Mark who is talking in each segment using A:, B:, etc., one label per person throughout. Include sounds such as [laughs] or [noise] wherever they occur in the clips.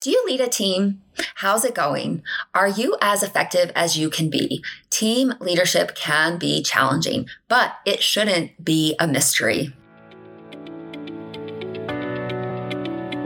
A: Do you lead a team? How's it going? Are you as effective as you can be? Team leadership can be challenging, but it shouldn't be a mystery.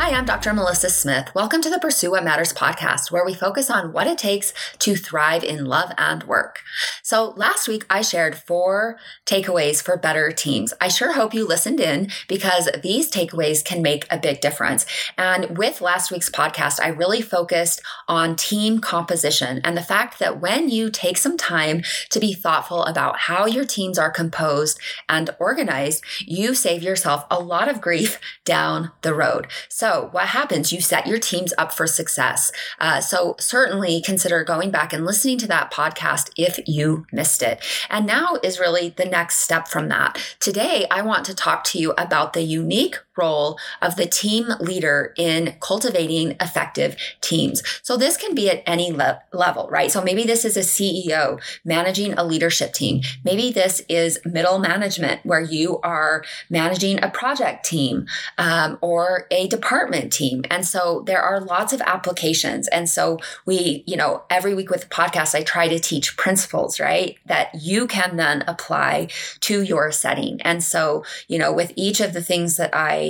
A: Hi, I'm Dr. Melissa Smith. Welcome to the Pursue What Matters podcast, where we focus on what it takes to thrive in love and work. So, last week I shared four takeaways for better teams. I sure hope you listened in because these takeaways can make a big difference. And with last week's podcast, I really focused on team composition and the fact that when you take some time to be thoughtful about how your teams are composed and organized, you save yourself a lot of grief down the road. So, so, what happens? You set your teams up for success. Uh, so, certainly consider going back and listening to that podcast if you missed it. And now is really the next step from that. Today, I want to talk to you about the unique role of the team leader in cultivating effective teams. So, this can be at any le- level, right? So, maybe this is a CEO managing a leadership team. Maybe this is middle management where you are managing a project team um, or a department team. And so there are lots of applications. And so we, you know, every week with the podcast, I try to teach principles, right? That you can then apply to your setting. And so, you know, with each of the things that I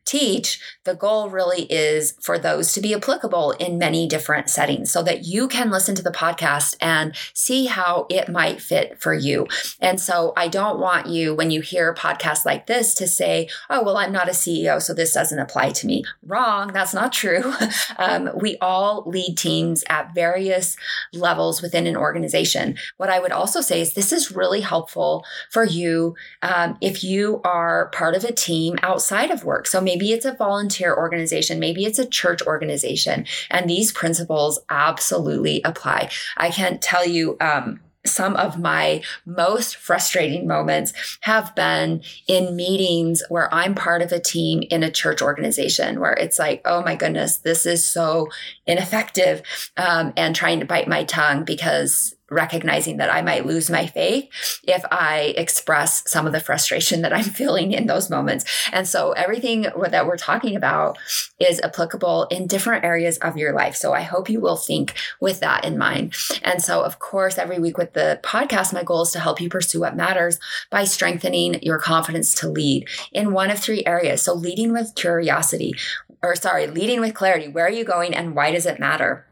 A: teach, the goal really is for those to be applicable in many different settings so that you can listen to the podcast and see how it might fit for you. And so I don't want you, when you hear a podcast like this, to say, oh, well, I'm not a CEO, so this doesn't apply to me. Wrong. That's not true. [laughs] um, we all lead teams at various levels within an organization. What I would also say is this is really helpful for you um, if you are part of a team outside of work. So maybe it's a volunteer organization, maybe it's a church organization, and these principles absolutely apply. I can't tell you. Um, some of my most frustrating moments have been in meetings where I'm part of a team in a church organization where it's like, oh my goodness, this is so ineffective, um, and trying to bite my tongue because recognizing that I might lose my faith if I express some of the frustration that I'm [laughs] feeling in those moments. And so everything that we're talking about is applicable in different areas of your life. So I hope you will think with that in mind. And so, of course, every week with the podcast, my goal is to help you pursue what matters by strengthening your confidence to lead in one of three areas. So leading with curiosity, or sorry, leading with clarity. Where are you going and why does it matter?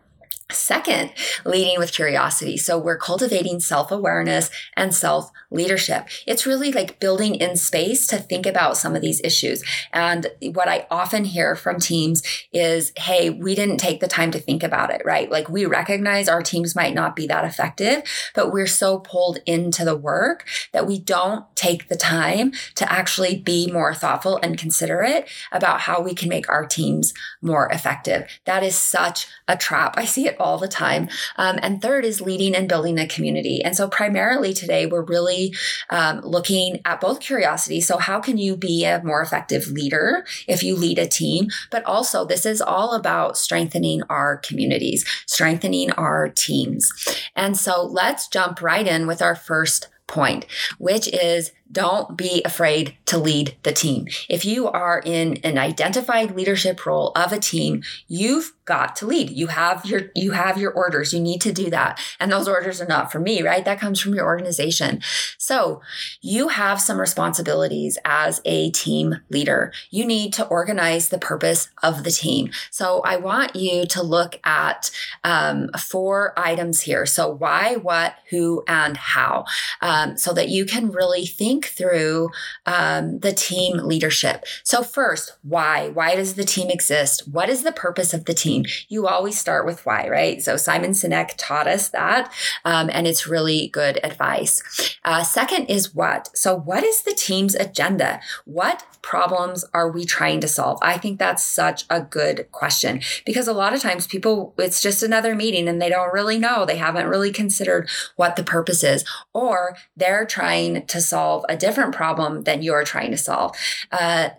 A: Second, leading with curiosity. So we're cultivating self awareness and self leadership. It's really like building in space to think about some of these issues. And what I often hear from teams is, Hey, we didn't take the time to think about it, right? Like we recognize our teams might not be that effective, but we're so pulled into the work that we don't take the time to actually be more thoughtful and considerate about how we can make our teams more effective. That is such a trap. I see it all the time. Um, and third is leading and building a community. And so primarily today, we're really um, looking at both curiosity. So how can you be a more effective leader if you lead a team? But also this is all about strengthening our communities, strengthening our teams. And so let's jump right in with our first point, which is don't be afraid to lead the team. If you are in an identified leadership role of a team, you've got to lead. You have your you have your orders. You need to do that. And those orders are not from me, right? That comes from your organization. So, you have some responsibilities as a team leader. You need to organize the purpose of the team. So, I want you to look at um, four items here. So, why, what, who, and how, um, so that you can really think think through um, the team leadership. So, first, why? Why does the team exist? What is the purpose of the team? You always start with why, right? So, Simon Sinek taught us that, um, and it's really good advice. Uh, second is what? So, what is the team's agenda? What problems are we trying to solve? I think that's such a good question because a lot of times people, it's just another meeting and they don't really know. They haven't really considered what the purpose is, or they're trying to solve a different problem than you're trying to solve. Uh,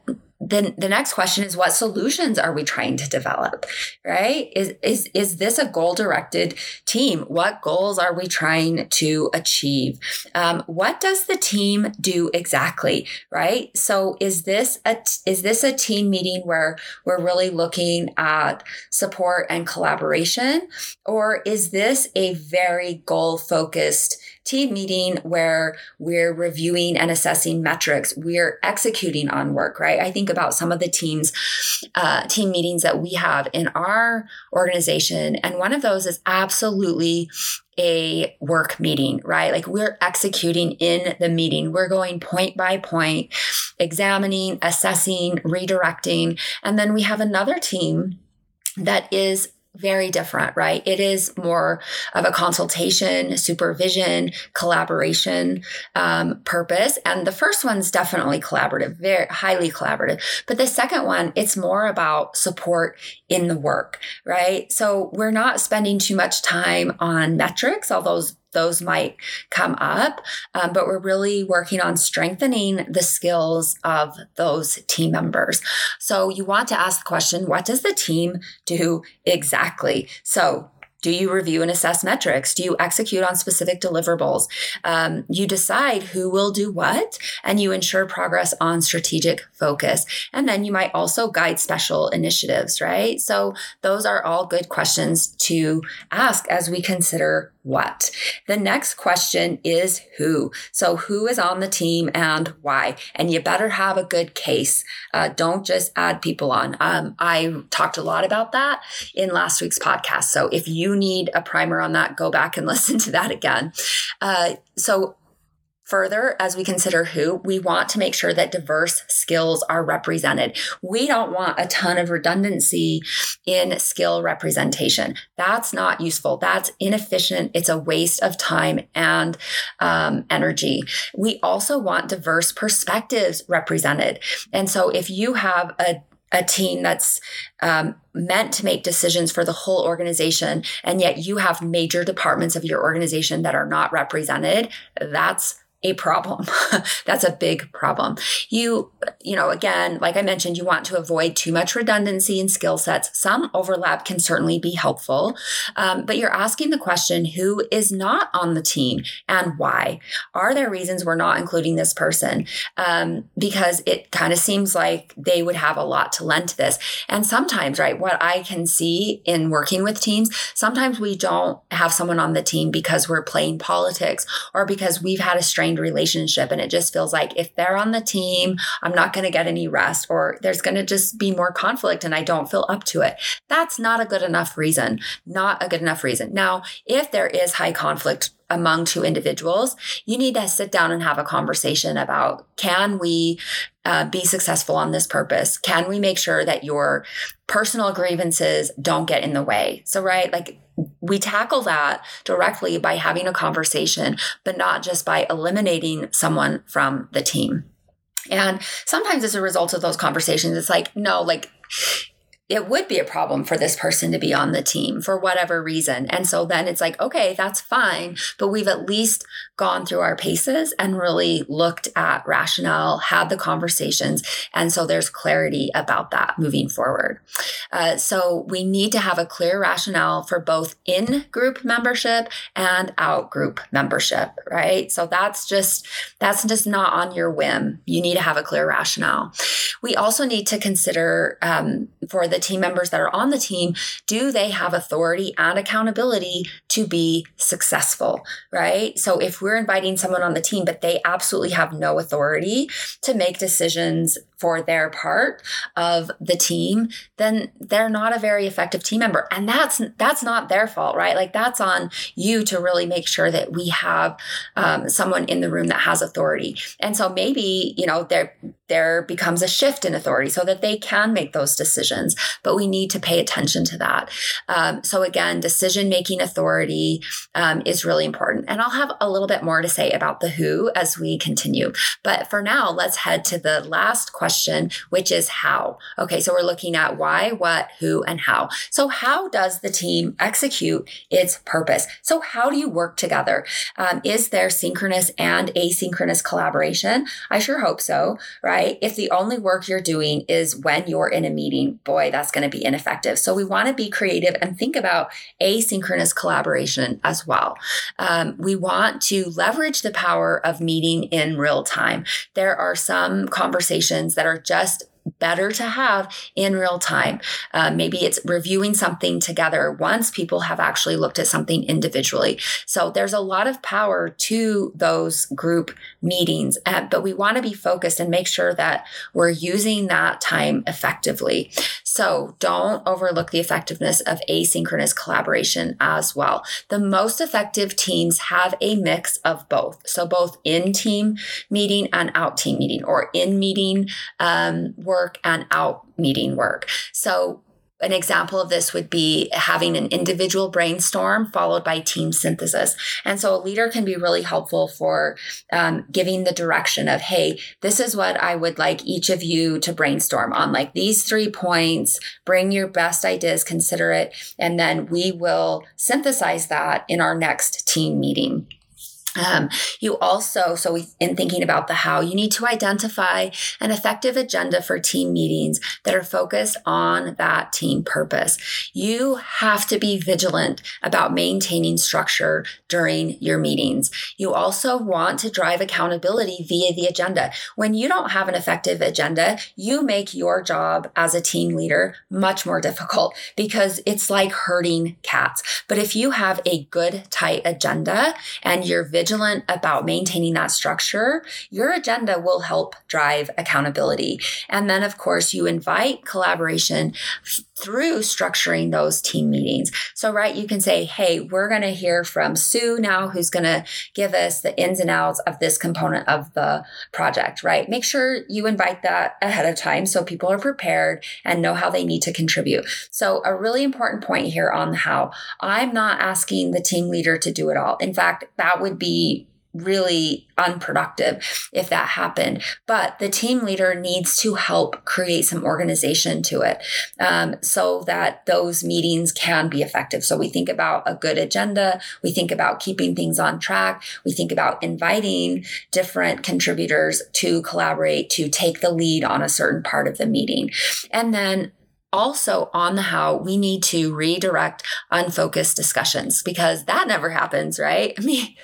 A: then the next question is what solutions are we trying to develop right? Is is is this a goal directed team? What goals are we trying to achieve? Um, what does the team do exactly right? So is this a is this a team meeting where we're really looking at support and collaboration? Or is this a very goal focused team meeting where we're reviewing and assessing metrics. We're executing on work, right? I think about some of the teams, uh, team meetings that we have in our organization. And one of those is absolutely a work meeting, right? Like we're executing in the meeting. We're going point by point, examining, assessing, redirecting. And then we have another team that is very different, right? It is more of a consultation, supervision, collaboration um, purpose. And the first one's definitely collaborative, very highly collaborative. But the second one, it's more about support in the work, right? So we're not spending too much time on metrics, although those might come up. Um, but we're really working on strengthening the skills of those team members. So you want to ask the question what does the team do exactly? So do you review and assess metrics? Do you execute on specific deliverables? Um, you decide who will do what, and you ensure progress on strategic focus. And then you might also guide special initiatives, right? So those are all good questions to ask as we consider what. The next question is who. So, who is on the team and why? And you better have a good case. Uh, don't just add people on. Um, I talked a lot about that in last week's podcast. So, if you need a primer on that, go back and [laughs] listen to that again. Uh, so, Further, as we consider who, we want to make sure that diverse skills are represented. We don't want a ton of redundancy in skill representation. That's not useful. That's inefficient. It's a waste of time and um, energy. We also want diverse perspectives represented. And so if you have a a team that's um, meant to make decisions for the whole organization, and yet you have major departments of your organization that are not represented, that's a problem. [laughs] That's a big problem. You, you know, again, like I mentioned, you want to avoid too much redundancy in skill sets. Some overlap can certainly be helpful, um, but you're asking the question who is not on the team and why? Are there reasons we're not including this person? Um, because it kind of seems like they would have a lot to lend to this. And sometimes, right, what I can see in working with teams, sometimes we don't have someone on the team because we're playing politics or because we've had a relationship. And it just feels like if they're on the team, I'm not going to get any rest or there's going to just be more conflict and I don't feel up to it. That's not a good enough reason. Not a good enough reason. Now, if there is high conflict among two individuals, you need to sit down and have a conversation about can we uh, be successful on this purpose? Can we make sure that your personal grievances don't get in the way? So, right, like we tackle that directly by having a conversation, but not just by eliminating someone from the team. And sometimes as a result of those conversations, it's like, no, like it would be a problem for this person to be on the team for whatever reason. And so then it's like, okay, that's fine. But we've at least gone through our paces and really looked at rationale, had the conversations. And so there's clarity about that moving forward. Uh, so we need to have a clear rationale for both in group membership and out group membership, right? So that's just, that's just not on your whim. You need to have a clear rationale. We also need to consider um, for the team members that are on the team, do they have authority and accountability to be successful, right? So if we're inviting someone on the team, but they absolutely have no authority to make decisions for their part of the team, then they're not a very effective team member. And that's that's not their fault, right? Like that's on you to really make sure that we have um, someone in the room that has authority. And so maybe, you know, they're there becomes a shift in authority so that they can make those decisions. But we need to pay attention to that. Um, so, again, decision making authority um, is really important. And I'll have a little bit more to say about the who as we continue. But for now, let's head to the last question, which is how. Okay, so we're looking at why, what, who, and how. So, how does the team execute its purpose? So, how do you work together? Um, is there synchronous and asynchronous collaboration? I sure hope so, right? If the only work you're doing is when you're in a meeting, boy, that's going to be ineffective. So we want to be creative and think about asynchronous collaboration as well. Um, we want to leverage the power of meeting in real time. There are some conversations that are just better to have in real time. Uh, maybe it's reviewing something together once people have actually looked at something individually. So there's a lot of power to those group meetings, uh, but we want to be focused and make sure that we're using that time effectively. So don't overlook the effectiveness of asynchronous collaboration as well. The most effective teams have a mix of both. So both in team meeting and out team meeting or in meeting um, work and out meeting work. So an example of this would be having an individual brainstorm followed by team synthesis. And so a leader can be really helpful for um, giving the direction of, hey, this is what I would like each of you to brainstorm on, like these three points, bring your best ideas, consider it, and then we will synthesize that in our next team meeting. Um, you also, so in thinking about the how, you need to identify an effective agenda for team meetings that are focused on that team purpose. You have to be vigilant about maintaining structure during your meetings. You also want to drive accountability via the agenda. When you don't have an effective agenda, you make your job as a team leader much more difficult because it's like herding cats. But if you have a good, tight agenda and you're vigilant about maintaining that structure, your agenda will help drive accountability. And then, of course, you invite collaboration through structuring those team meetings. So, right, you can say, hey, we're going to hear from Sue now, who's going to give us the ins and outs of this component of the project, right? Make sure you invite that ahead of time so people are prepared and know how they need to contribute. So, a really important point here on how I'm not asking the team leader to do it all. In fact, that would be really unproductive if that happened. But the team leader needs to help create some organization to it um, so that those meetings can be effective. So we think about a good agenda, we think about keeping things on track, we think about inviting different contributors to collaborate to take the lead on a certain part of the meeting. And then also on the how we need to redirect unfocused discussions because that never happens right? [laughs] I mean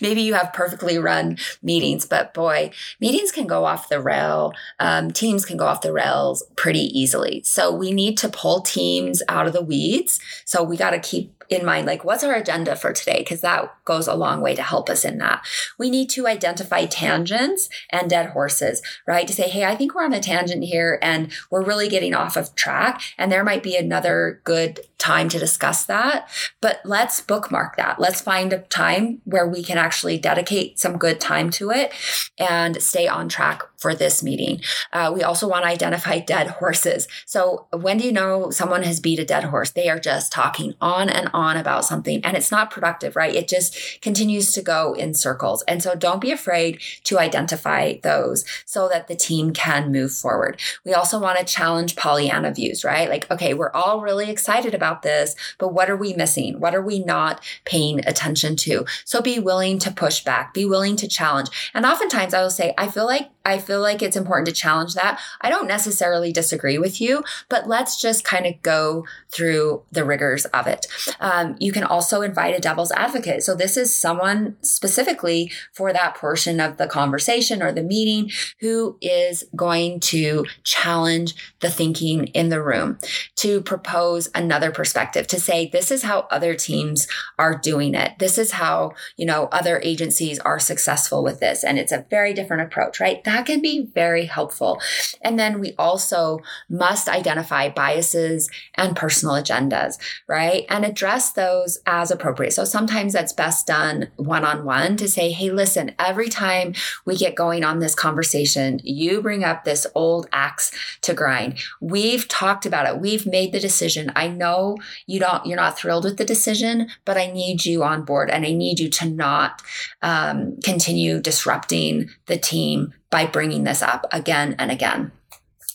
A: maybe you have perfectly run meetings but boy meetings can go off the rail um, teams can go off the rails pretty easily. So we need to pull teams out of the weeds. So we got to keep in mind like what's our agenda for today? Because that goes a long way to help us in that. We need to identify tangents and dead horses right? To say hey i think we're on a tangent here and we're really getting off of track and there might be another good time to discuss that but let's bookmark that let's find a time where we can actually dedicate some good time to it and stay on track for this meeting uh, we also want to identify dead horses so when do you know someone has beat a dead horse they are just talking on and on about something and it's not productive, right? It just continues to go in circles. And so don't be afraid to identify those so that the team can move forward. We also want to challenge Pollyanna views, right? Like, okay, we're all really excited about this, but what are we missing? What are we not paying attention to? So be willing to push back, be willing to challenge. And oftentimes I will say, I feel like I feel like it's important to challenge that. I don't necessarily disagree with you, but let's just kind of go through the rigors of it. Um, you can also invite a devil's advocate. So, this is someone specifically for that portion of the conversation or the meeting who is going to challenge the thinking in the room, to propose another perspective, to say, this is how other teams are doing it. This is how, you know, other agencies are successful with this. And it's a very different approach, right? that can be very helpful. And then we also must identify biases and personal agendas, right? And address those as appropriate. So sometimes that's best done one on one to say, hey, listen, every time we get going on this conversation, you bring up this old axe to grind. We've talked about it. We've made the decision. I know you don't, you're not thrilled with the decision, but I need you on board and I need you to not um, continue disrupting the team by bringing this up again and again.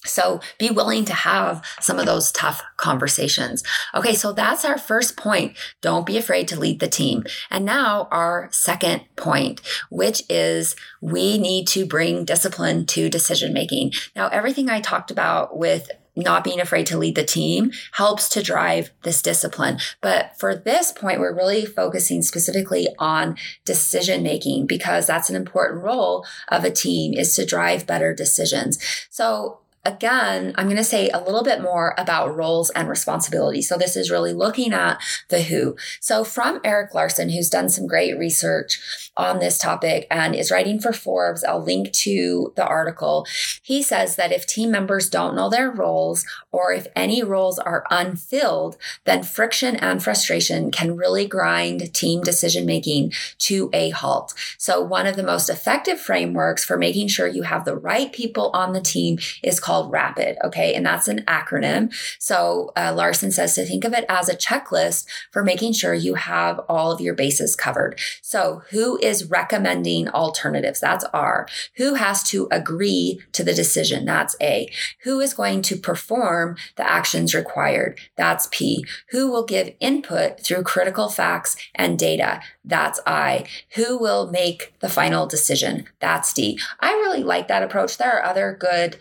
A: So be willing to have some of those tough conversations. Okay, so that's our first point. Don't be afraid to lead the team. And now our second point, which is we need to bring discipline to decision making. Now, everything I talked about with not being afraid to lead the team helps to drive this discipline. But for this point, we're really focusing specifically on decision making because that's an important role of a team is to drive better decisions. So again, I'm going to say a little bit more about roles and responsibilities. So this is really looking at the who. So from Eric Larson, who's done some great research on this topic and is writing for Forbes, I'll link to the article. He says that if team members don't know their roles or if any roles are unfilled, then friction and frustration can really grind team decision making to a halt. So one of the most effective frameworks for making sure you have the right people on the team is called called RAPID. Okay. And that's an acronym. So uh, Larson says to think of it as a checklist for making sure you have all of your bases covered. So who is recommending alternatives? That's R. Who has to agree to the decision? That's A. Who is going to perform the actions required? That's P. Who will give input through critical facts and data? That's I. Who will make the final decision? That's D. I really like that approach. There are other good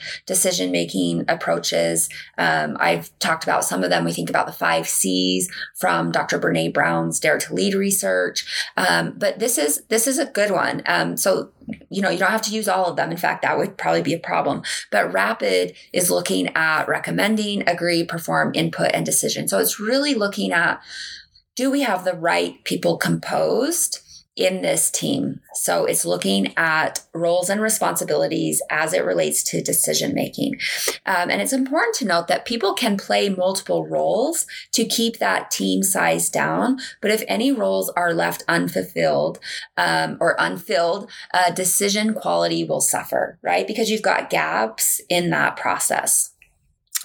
A: decision making approaches. Um, I've talked about some of them. We think about the five C's from Dr. Brene Brown's Dare to Lead research. Um, but this is this is a good one. Um, so you know you don't have to use all of them. In fact, that would probably be a problem. But Rapid is looking at recommending, agree, perform, input, and decision. So it's really looking at do we have the right people composed in this team? So it's looking at roles and responsibilities as it relates to decision making. Um, and it's important to note that people can play multiple roles to keep that team size down. But if any roles are left unfulfilled um, or unfilled, uh, decision quality will suffer, right? Because you've got gaps in that process.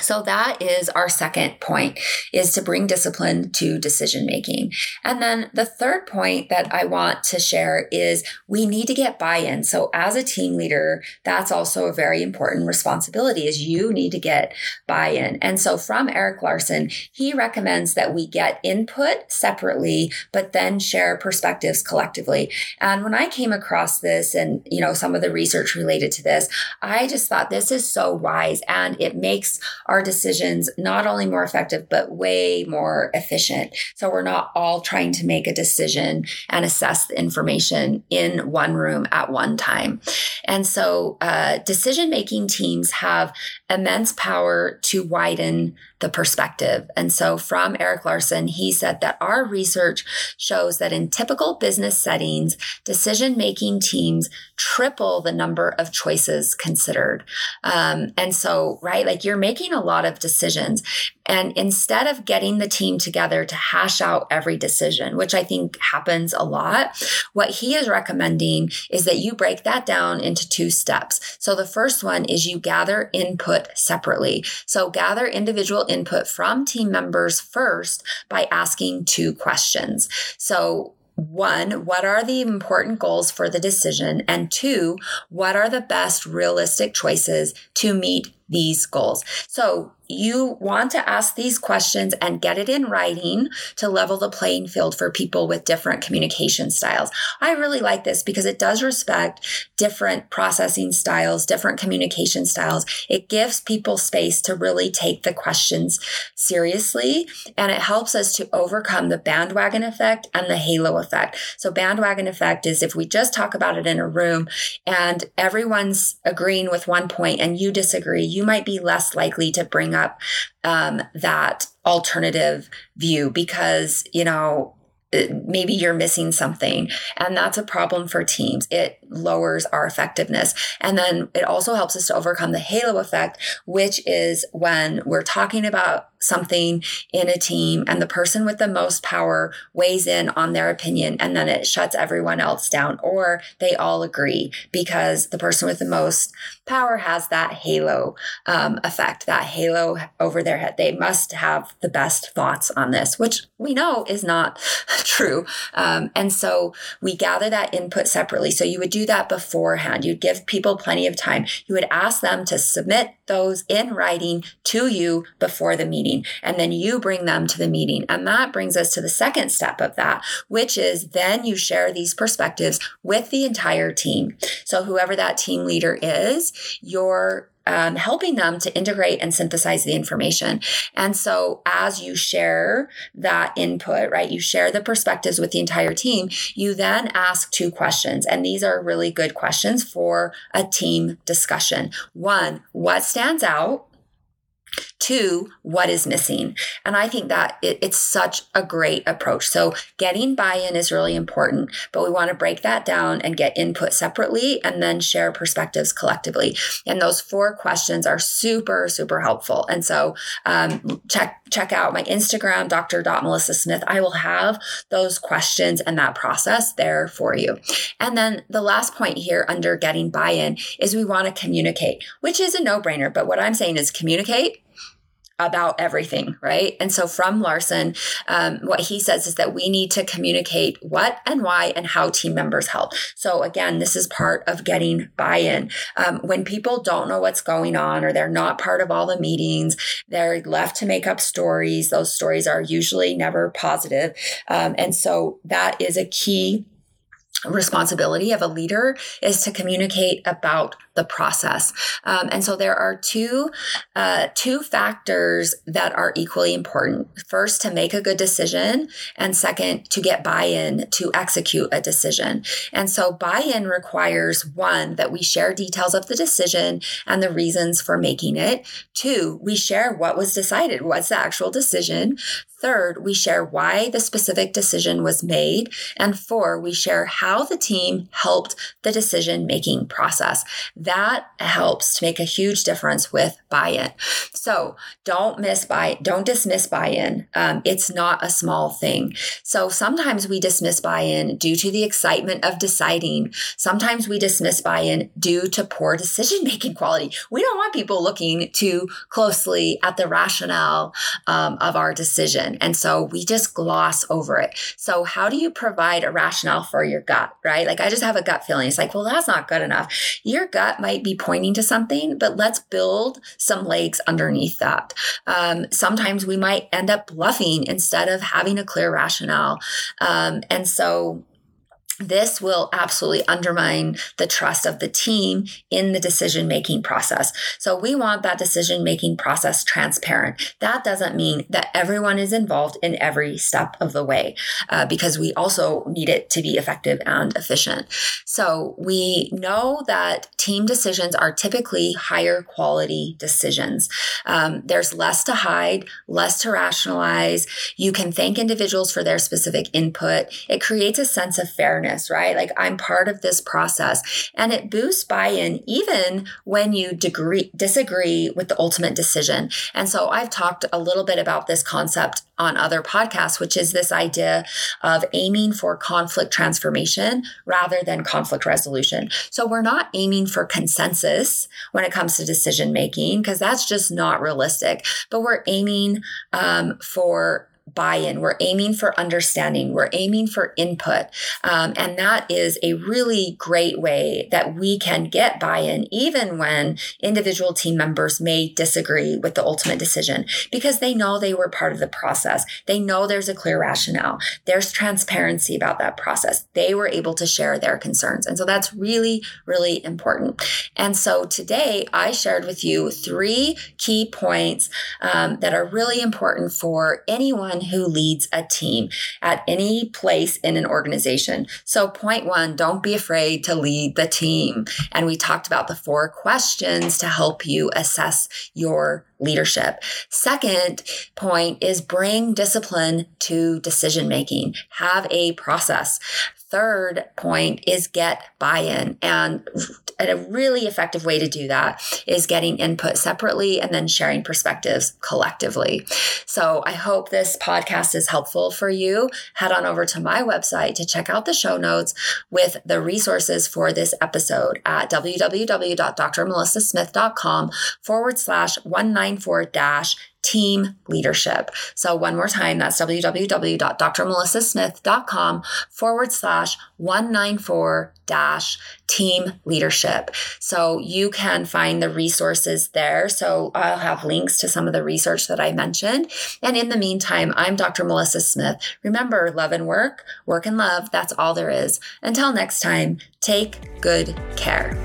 A: So that is our second point is to bring discipline to decision making. And then the third point that I want to share is we need to get buy-in. So as a team leader, that's also a very important responsibility is you need to get buy-in. And so from Eric Larson, he recommends that we get input separately, but then share perspectives collectively. And when I came across this and, you know, some of the research related to this, I just thought this is so wise and it makes our decisions not only more effective, but way more efficient. So we're not all trying to make a decision and assess the information in one room at one time. And so uh, decision making teams have immense power to widen the perspective. And so from Eric Larson, he said that our research shows that in typical business settings, decision making teams triple the number of choices considered. Um, and so, right, like you're making a lot of decisions. And instead of getting the team together to hash out every decision, which I think happens a lot, what he is recommending is that you break that down into two steps. So the first one is you gather input separately. So gather individual input from team members first by asking two questions. So one, what are the important goals for the decision? And two, what are the best realistic choices to meet these goals? So you want to ask these questions and get it in writing to level the playing field for people with different communication styles. I really like this because it does respect different processing styles, different communication styles. It gives people space to really take the questions seriously and it helps us to overcome the bandwagon effect and the halo effect. So bandwagon effect is if we just talk about it in a room and everyone's agreeing with one point and you disagree, you might be less likely to bring up up um, that alternative view because, you know, maybe you're missing something. And that's a problem for teams. It lowers our effectiveness. And then it also helps us to overcome the halo effect, which is when we're talking about something in a team and the person with the most power weighs in on their opinion and then it shuts everyone else down or they all agree because the person with the most power has that halo um, effect that halo over their head. They must have the best thoughts on this which we know is not [laughs] true. Um, and so we gather that input separately. So you would do that beforehand you'd give people plenty of time you would ask them to submit those in writing to you before the meeting. And then you bring them to the meeting. And that brings us to the second step of that, which is then you share these perspectives with the entire team. So whoever that team leader is, you're um, helping them to integrate and synthesize the information. And so, as you share that input, right, you share the perspectives with the entire team, you then ask two questions. And these are really good questions for a team discussion. One, what stands out? Two, what is missing? And I think that it, it's such a great approach. So getting buy-in is really important, but we want to break that down and get input separately and then share perspectives collectively. And those four questions are super, super helpful. And so um, check check out my Instagram, Dr. Melissa Smith. I will have those questions and that process there for you. And then the last point here under getting buy-in is we want to communicate, which is a no-brainer. But what I'm saying is communicate about everything, right? And so from Larson, um, what he says is that we need to communicate what and why and how team members help. So again, this is part of getting buy-in. Um, when people don't know what's going on or they're not part of all the meetings, they're left to make up stories. Those stories are usually never positive. Um, and so that is a key responsibility of a leader is to communicate about the process. Um, and so there are two uh, two factors that are equally important. First, to make a good decision, and second, to get buy-in to execute a decision. And so buy-in requires one that we share details of the decision and the reasons for making it. Two, we share what was decided. What's the actual decision? Third, we share why the specific decision was made. And four, we share how the team helped the decision making process that helps to make a huge difference with buy-in. So don't miss buy, don't dismiss buy-in. Um, it's not a small thing. So sometimes we dismiss buy-in due to the excitement of deciding. Sometimes we dismiss buy-in due to poor decision-making quality. We don't want people looking too closely at the rationale um, of our decision, and so we just gloss over it. So how do you provide a rationale for your gut? Right? Like I just have a gut feeling. It's like, well, that's not good enough. Your gut might be pointing to something, but let's build some legs underneath that. Um, sometimes we might end up bluffing instead of having a clear rationale. Um, and so this will absolutely undermine the trust of the team in the decision making process. So we want that decision making process transparent. That doesn't mean that everyone is involved in every step of the way, uh, because we also need it to be effective and efficient. So we know that team decisions are typically higher quality decisions. Um, there's less to hide, less to rationalize. You can thank individuals for their specific input. It creates a sense of fairness awareness, right? Like I'm part of this process and it boosts buy-in even when you degree, disagree with the ultimate decision. And so I've talked a little bit about this concept on other podcasts, which is this idea of aiming for conflict transformation rather than conflict resolution. So we're not aiming for consensus when it comes to decision making because that's just not realistic, but we're aiming um, for buy in. We're aiming for understanding. We're aiming for input. Um, and that is a really great way that we can get buy in, even when individual team members may disagree with the ultimate decision, because they know they were part of the process. They know there's a clear rationale. There's transparency about that process. They were able to share their concerns. And so that's really, really important. And so today I shared with you three key points um, that are really important for anyone someone who leads a team at any place in an organization. So, point one, don't be afraid to lead the team. And we talked about the four questions to help you assess your leadership. Second point is bring discipline to decision making. Have a process. Third point is get buy in. And a really effective way to do that is getting input separately and then sharing perspectives collectively. So I hope this podcast is helpful for you. Head on over to my website to check out the show notes with the resources for this episode at www.drmelissasmith.com forward slash 194 dash team leadership. So, one more time, that's www.drmelissasmith.com forward slash 194 dash team leadership. So, you can find the resources there. So, I'll have links to some of the research that I mentioned. And in the meantime, I'm Dr. Melissa Smith. Remember, love and work, work and love, that's all there is. Until next time, take good care.